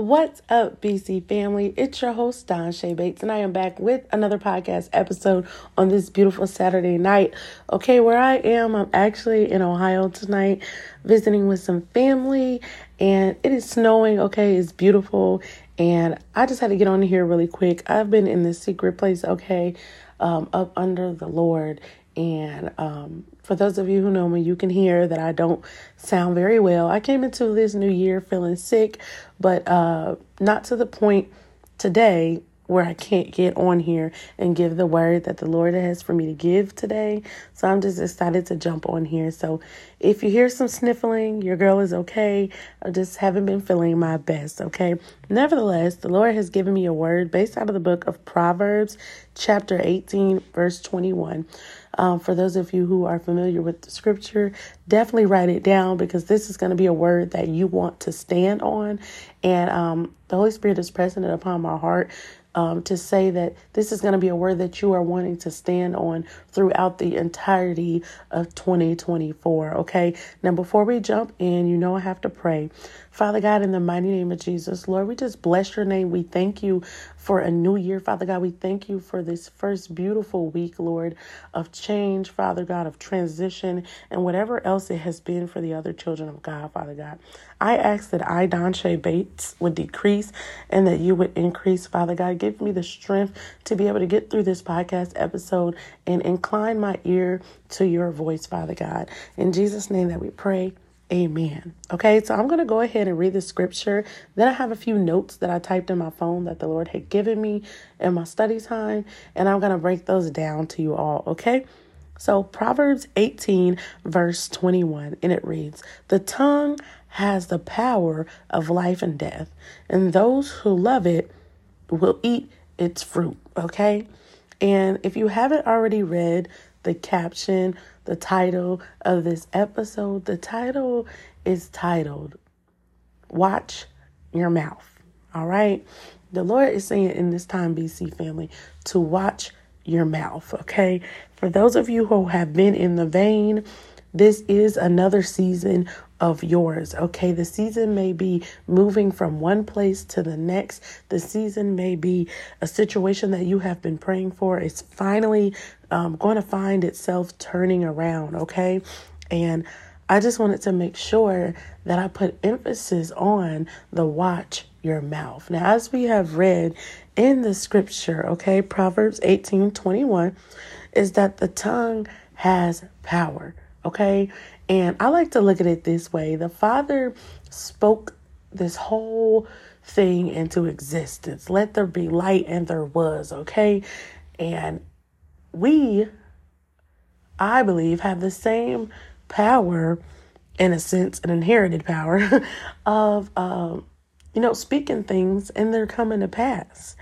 What's up, BC family? It's your host, Donshay Bates, and I am back with another podcast episode on this beautiful Saturday night. Okay, where I am, I'm actually in Ohio tonight visiting with some family, and it is snowing. Okay, it's beautiful, and I just had to get on here really quick. I've been in this secret place, okay, um, up under the Lord, and um, for those of you who know me, you can hear that I don't sound very well. I came into this new year feeling sick, but uh, not to the point today where I can't get on here and give the word that the Lord has for me to give today. So I'm just excited to jump on here. So if you hear some sniffling, your girl is okay. I just haven't been feeling my best, okay? Nevertheless, the Lord has given me a word based out of the book of Proverbs, chapter 18, verse 21. Um, for those of you who are familiar with the scripture, definitely write it down because this is going to be a word that you want to stand on. And um, the Holy Spirit is present upon my heart um, to say that this is going to be a word that you are wanting to stand on throughout the entirety of 2024. Okay. Now, before we jump in, you know I have to pray. Father God, in the mighty name of Jesus, Lord, we just bless your name. We thank you for a new year, Father God. We thank you for this first beautiful week, Lord, of change, Father God, of transition, and whatever else it has been for the other children of God, Father God. I ask that I, Donshay Bates, would decrease and that you would increase, Father God. Give me the strength to be able to get through this podcast episode and incline my ear to your voice, Father God. In Jesus' name that we pray. Amen. Okay, so I'm going to go ahead and read the scripture. Then I have a few notes that I typed in my phone that the Lord had given me in my study time, and I'm going to break those down to you all. Okay, so Proverbs 18, verse 21, and it reads The tongue has the power of life and death, and those who love it will eat its fruit. Okay, and if you haven't already read the caption, the title of this episode. The title is titled Watch Your Mouth. All right. The Lord is saying in this time, BC family, to watch your mouth. Okay. For those of you who have been in the vein, this is another season of yours. Okay, the season may be moving from one place to the next. The season may be a situation that you have been praying for. It's finally um, going to find itself turning around. Okay, and I just wanted to make sure that I put emphasis on the watch your mouth. Now, as we have read in the scripture, okay, Proverbs 18 21, is that the tongue has power. Okay. And I like to look at it this way the Father spoke this whole thing into existence. Let there be light, and there was. Okay. And we, I believe, have the same power, in a sense, an inherited power of, um, you know, speaking things and they're coming to pass.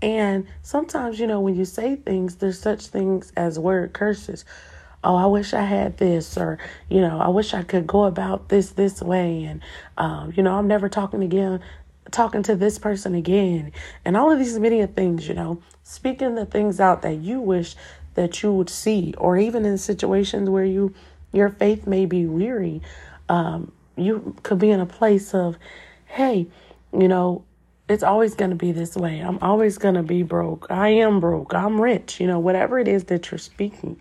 And sometimes, you know, when you say things, there's such things as word curses oh, I wish I had this, or, you know, I wish I could go about this this way. And, um, you know, I'm never talking again, talking to this person again. And all of these many things, you know, speaking the things out that you wish that you would see, or even in situations where you, your faith may be weary, um, you could be in a place of, hey, you know, it's always going to be this way. I'm always going to be broke. I am broke. I'm rich, you know, whatever it is that you're speaking.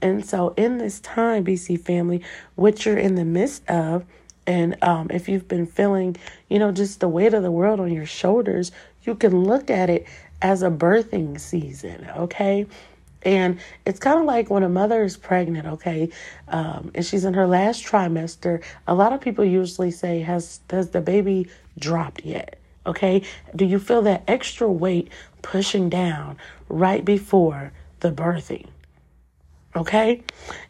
And so, in this time, BC family, what you're in the midst of, and um, if you've been feeling, you know, just the weight of the world on your shoulders, you can look at it as a birthing season, okay? And it's kind of like when a mother is pregnant, okay, um, and she's in her last trimester. A lot of people usually say, "Has has the baby dropped yet?" Okay? Do you feel that extra weight pushing down right before the birthing? Okay?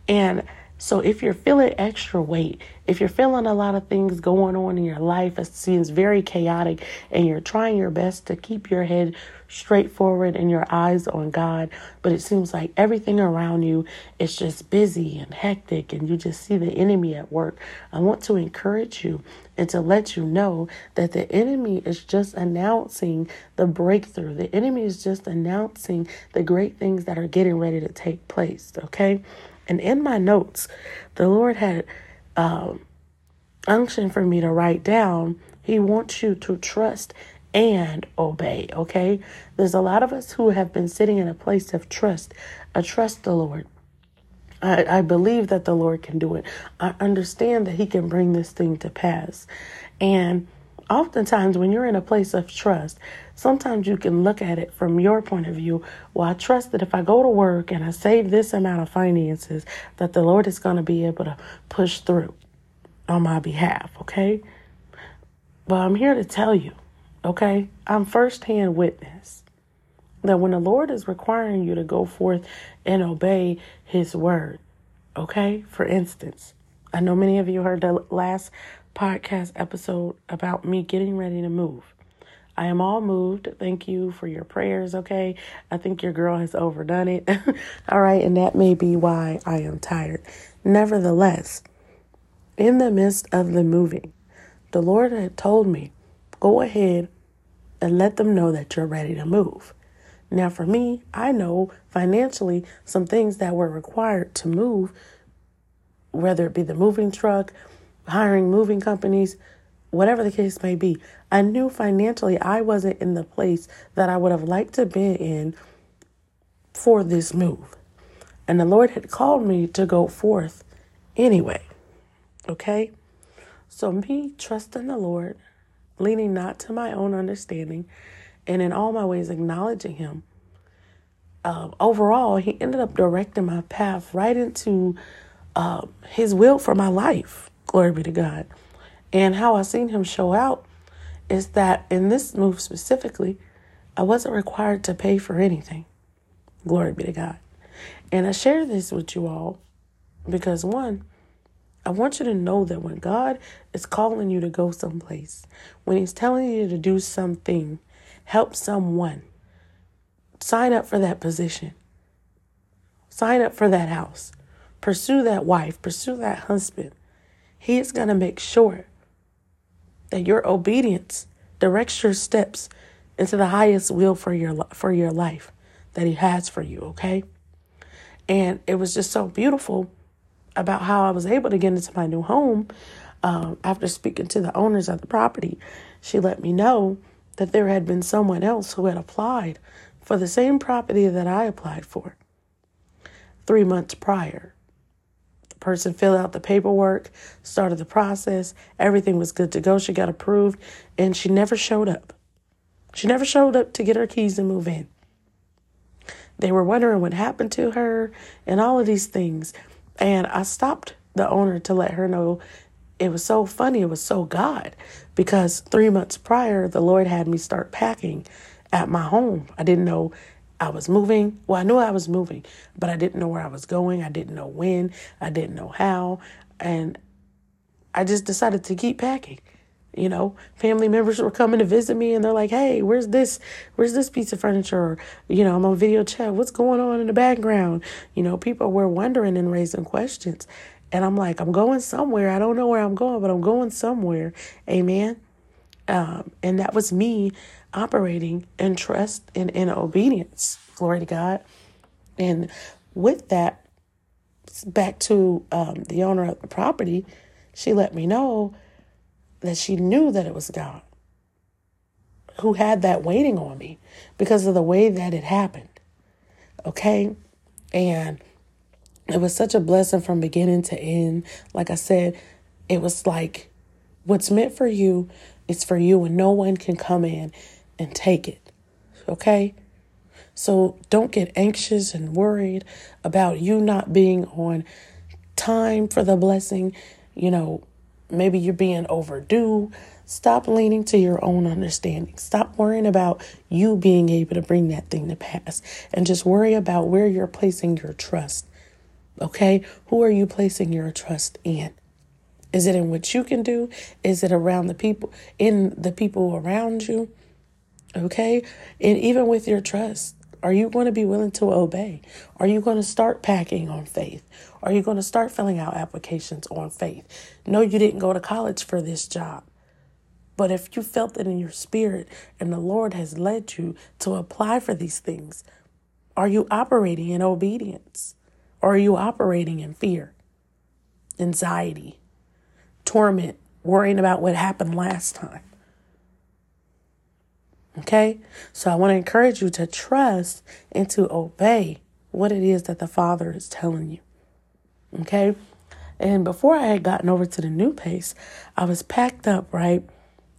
And so if you're feeling extra weight, if you're feeling a lot of things going on in your life, it seems very chaotic, and you're trying your best to keep your head straightforward and your eyes on God, but it seems like everything around you is just busy and hectic, and you just see the enemy at work, I want to encourage you and to let you know that the enemy is just announcing the breakthrough. The enemy is just announcing the great things that are getting ready to take place, okay? And in my notes, the Lord had um, unction for me to write down He wants you to trust and obey, okay? There's a lot of us who have been sitting in a place of trust. I trust the Lord. I, I believe that the Lord can do it. I understand that He can bring this thing to pass. And oftentimes, when you're in a place of trust, sometimes you can look at it from your point of view. Well, I trust that if I go to work and I save this amount of finances, that the Lord is going to be able to push through on my behalf, okay? But I'm here to tell you, okay? I'm firsthand witness that when the Lord is requiring you to go forth and obey his word, okay? For instance, I know many of you heard the last podcast episode about me getting ready to move. I am all moved. Thank you for your prayers, okay? I think your girl has overdone it. all right, and that may be why I am tired. Nevertheless, in the midst of the moving, the Lord had told me, go ahead and let them know that you're ready to move. Now, for me, I know financially some things that were required to move, whether it be the moving truck, hiring moving companies, whatever the case may be. I knew financially I wasn't in the place that I would have liked to be in for this move. And the Lord had called me to go forth anyway. Okay? So, me trusting the Lord, leaning not to my own understanding, and in all my ways acknowledging Him, uh, overall, He ended up directing my path right into uh, His will for my life. Glory be to God. And how I seen Him show out is that in this move specifically, I wasn't required to pay for anything. Glory be to God. And I share this with you all because one, I want you to know that when God is calling you to go someplace, when He's telling you to do something, help someone, sign up for that position, sign up for that house, pursue that wife, pursue that husband, He is going to make sure that your obedience directs your steps into the highest will for your for your life that He has for you. Okay, and it was just so beautiful about how I was able to get into my new home um, after speaking to the owners of the property. She let me know that there had been someone else who had applied for the same property that I applied for three months prior. Person filled out the paperwork, started the process, everything was good to go. She got approved, and she never showed up. She never showed up to get her keys and move in. They were wondering what happened to her and all of these things. And I stopped the owner to let her know it was so funny. It was so God because three months prior, the Lord had me start packing at my home. I didn't know I was moving. Well, I knew I was moving, but I didn't know where I was going. I didn't know when. I didn't know how. And I just decided to keep packing. You know, family members were coming to visit me and they're like, hey, where's this? Where's this piece of furniture? You know, I'm on video chat. What's going on in the background? You know, people were wondering and raising questions. And I'm like, I'm going somewhere. I don't know where I'm going, but I'm going somewhere. Amen. Um, and that was me operating in trust and in obedience. Glory to God. And with that, back to um, the owner of the property, she let me know that she knew that it was God who had that waiting on me because of the way that it happened. Okay? And it was such a blessing from beginning to end. Like I said, it was like what's meant for you is for you, and no one can come in and take it. Okay? So don't get anxious and worried about you not being on time for the blessing. You know, maybe you're being overdue. Stop leaning to your own understanding. Stop worrying about you being able to bring that thing to pass and just worry about where you're placing your trust. Okay? Who are you placing your trust in? Is it in what you can do? Is it around the people, in the people around you? Okay? And even with your trust, are you going to be willing to obey? Are you going to start packing on faith? Are you going to start filling out applications on faith? No, you didn't go to college for this job. But if you felt it in your spirit and the Lord has led you to apply for these things, are you operating in obedience? Or are you operating in fear, anxiety, torment worrying about what happened last time. Okay? So I want to encourage you to trust and to obey what it is that the Father is telling you. Okay? And before I had gotten over to the new pace, I was packed up, right?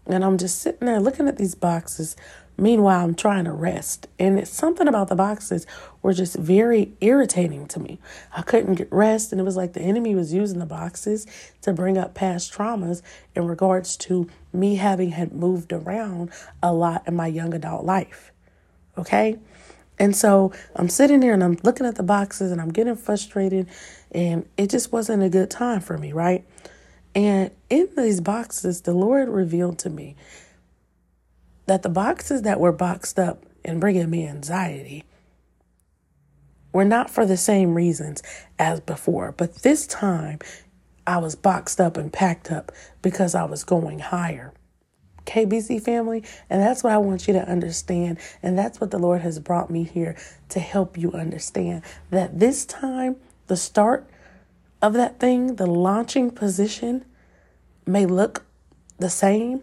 And I'm just sitting there looking at these boxes, Meanwhile, I'm trying to rest. And it's something about the boxes were just very irritating to me. I couldn't get rest. And it was like the enemy was using the boxes to bring up past traumas in regards to me having had moved around a lot in my young adult life. Okay. And so I'm sitting there and I'm looking at the boxes and I'm getting frustrated. And it just wasn't a good time for me, right? And in these boxes, the Lord revealed to me that the boxes that were boxed up and bringing me anxiety were not for the same reasons as before. But this time, I was boxed up and packed up because I was going higher. KBC family, and that's what I want you to understand. And that's what the Lord has brought me here to help you understand that this time, the start of that thing, the launching position may look the same,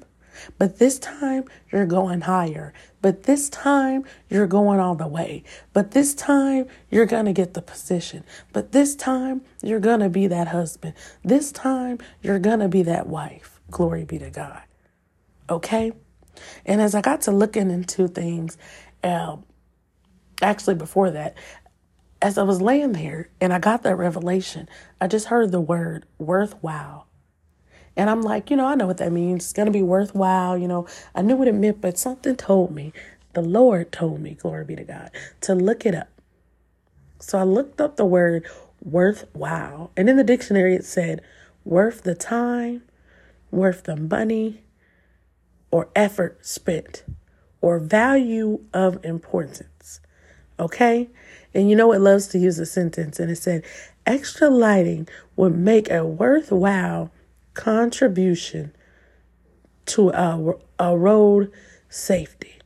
but this time you're going higher. But this time you're going all the way. But this time you're going to get the position. But this time you're going to be that husband. This time you're going to be that wife. Glory be to God. Okay? And as I got to looking into things, um, actually before that, as I was laying there and I got that revelation, I just heard the word worthwhile. And I'm like, you know, I know what that means. It's going to be worthwhile. You know, I knew what it meant, but something told me, the Lord told me, glory be to God, to look it up. So I looked up the word worthwhile. And in the dictionary, it said worth the time, worth the money, or effort spent, or value of importance. Okay? And you know, it loves to use a sentence, and it said, extra lighting would make a worthwhile contribution to our, a road safety.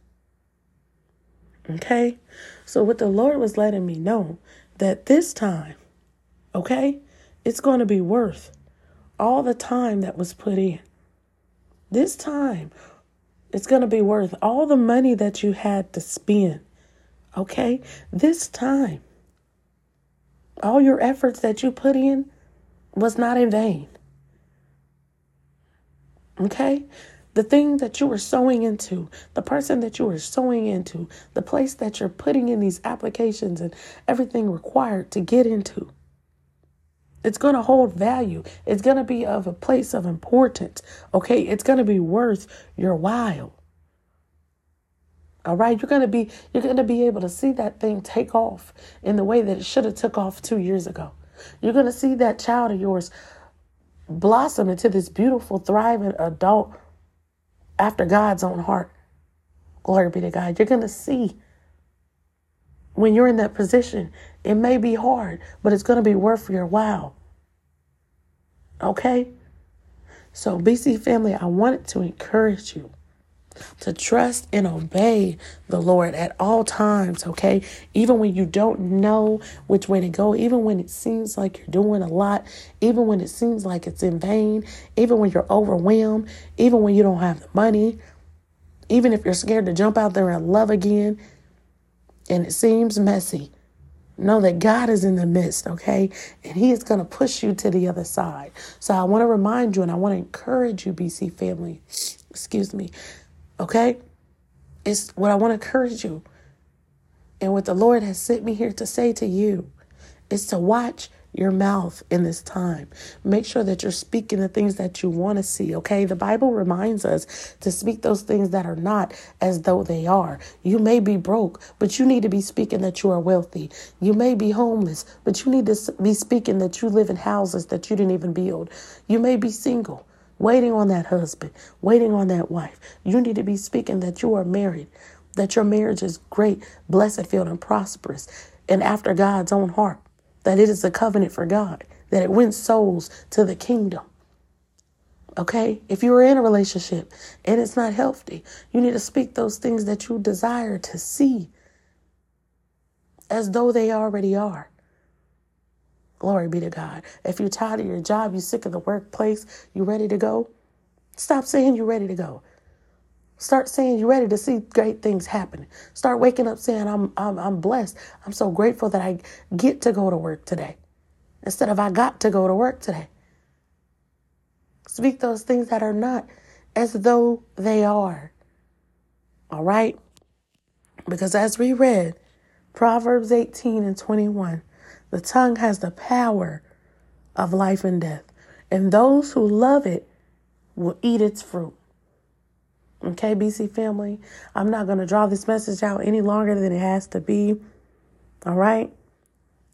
Okay? So, what the Lord was letting me know that this time, okay, it's going to be worth all the time that was put in. This time, it's going to be worth all the money that you had to spend. Okay? This time, all your efforts that you put in was not in vain. Okay? The thing that you are sowing into, the person that you are sowing into, the place that you're putting in these applications and everything required to get into. It's going to hold value. It's going to be of a place of importance. Okay? It's going to be worth your while. All right, you're going to be you're going to be able to see that thing take off in the way that it should have took off 2 years ago. You're going to see that child of yours blossom into this beautiful, thriving adult after God's own heart. Glory be to God. You're going to see when you're in that position, it may be hard, but it's going to be worth your while. Okay? So, BC family, I wanted to encourage you to trust and obey the Lord at all times, okay? Even when you don't know which way to go, even when it seems like you're doing a lot, even when it seems like it's in vain, even when you're overwhelmed, even when you don't have the money, even if you're scared to jump out there and love again and it seems messy. Know that God is in the midst, okay? And He is going to push you to the other side. So I want to remind you and I want to encourage you, BC family, excuse me, Okay? It's what I want to encourage you. And what the Lord has sent me here to say to you is to watch your mouth in this time. Make sure that you're speaking the things that you want to see, okay? The Bible reminds us to speak those things that are not as though they are. You may be broke, but you need to be speaking that you are wealthy. You may be homeless, but you need to be speaking that you live in houses that you didn't even build. You may be single, waiting on that husband, waiting on that wife. You need to be speaking that you are married, that your marriage is great, blessed, filled, and prosperous, and after God's own heart, that it is a covenant for God, that it wins souls to the kingdom. Okay? If you are in a relationship and it's not healthy, you need to speak those things that you desire to see as though they already are. Glory be to God. If you're tired of your job, you're sick of the workplace, You're ready to go? Stop saying you're ready to go. Start saying you're ready to see great things happening. Start waking up saying, I'm, I'm, I'm blessed. I'm so grateful that I get to go to work today instead of I got to go to work today. Speak those things that are not as though they are. All right? Because as we read, Proverbs 18 and 21, the tongue has the power of life and death, and those who love it will eat its fruit. Okay, BC family, I'm not going to draw this message out any longer than it has to be. All right?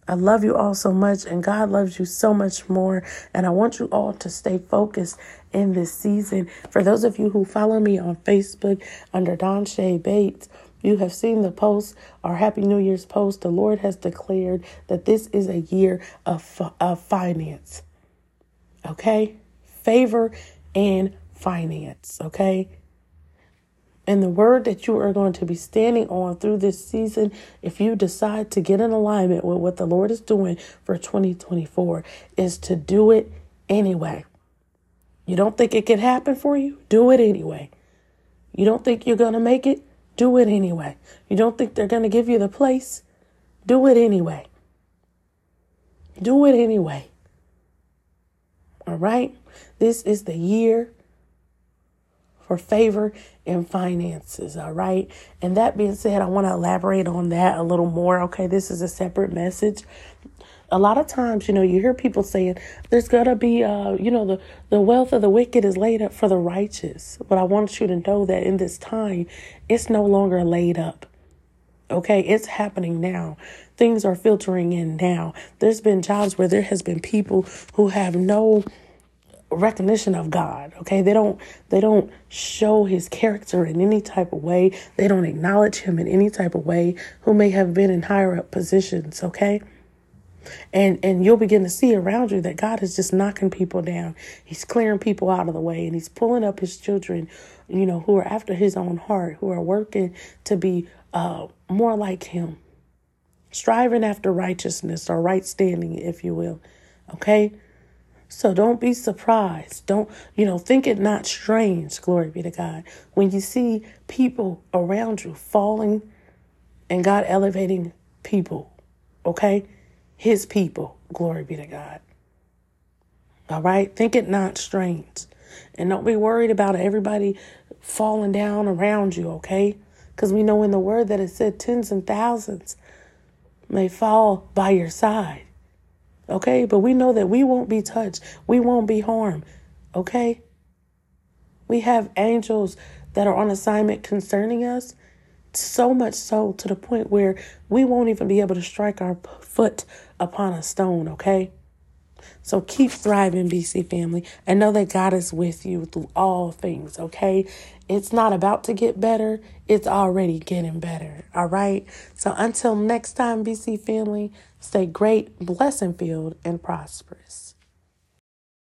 I love you all so much, and God loves you so much more. And I want you all to stay focused in this season. For those of you who follow me on Facebook under Donshay Bates, you have seen the post, our Happy New Year's post. The Lord has declared that this is a year of, of finance. Okay? Favor and finance. Okay? And the word that you are going to be standing on through this season, if you decide to get in alignment with what the Lord is doing for 2024, is to do it anyway. You don't think it can happen for you? Do it anyway. You don't think you're going to make it? Do it anyway. You don't think they're going to give you the place? Do it anyway. Do it anyway. All right? This is the year for favor and finances. All right. And that being said, I want to elaborate on that a little more. Okay. This is a separate message. A lot of times, you know, you hear people saying there's to be, uh, you know, the, the wealth of the wicked is laid up for the righteous. But I want you to know that in this time, it's no longer laid up. Okay, it's happening now. Things are filtering in now. There's been jobs where there has been people who have no recognition of God. Okay. They don't they don't show his character in any type of way. They don't acknowledge him in any type of way who may have been in higher up positions. Okay. And and you'll begin to see around you that God is just knocking people down. He's clearing people out of the way and he's pulling up his children, you know, who are after his own heart, who are working to be uh more like him. Striving after righteousness or right standing, if you will. Okay? So don't be surprised. Don't, you know, think it not strange, glory be to God, when you see people around you falling and God elevating people, okay? His people, glory be to God. All right? Think it not strange. And don't be worried about everybody falling down around you, okay? Because we know in the word that it said tens and thousands may fall by your side. Okay? But we know that we won't be touched, we won't be harmed. Okay? We have angels that are on assignment concerning us, so much so to the point where we won't even be able to strike our foot upon a stone, okay? So keep thriving, BC family, and know that God is with you through all things, okay? It's not about to get better, it's already getting better, all right? So until next time, BC family, stay great, blessing filled, and prosperous.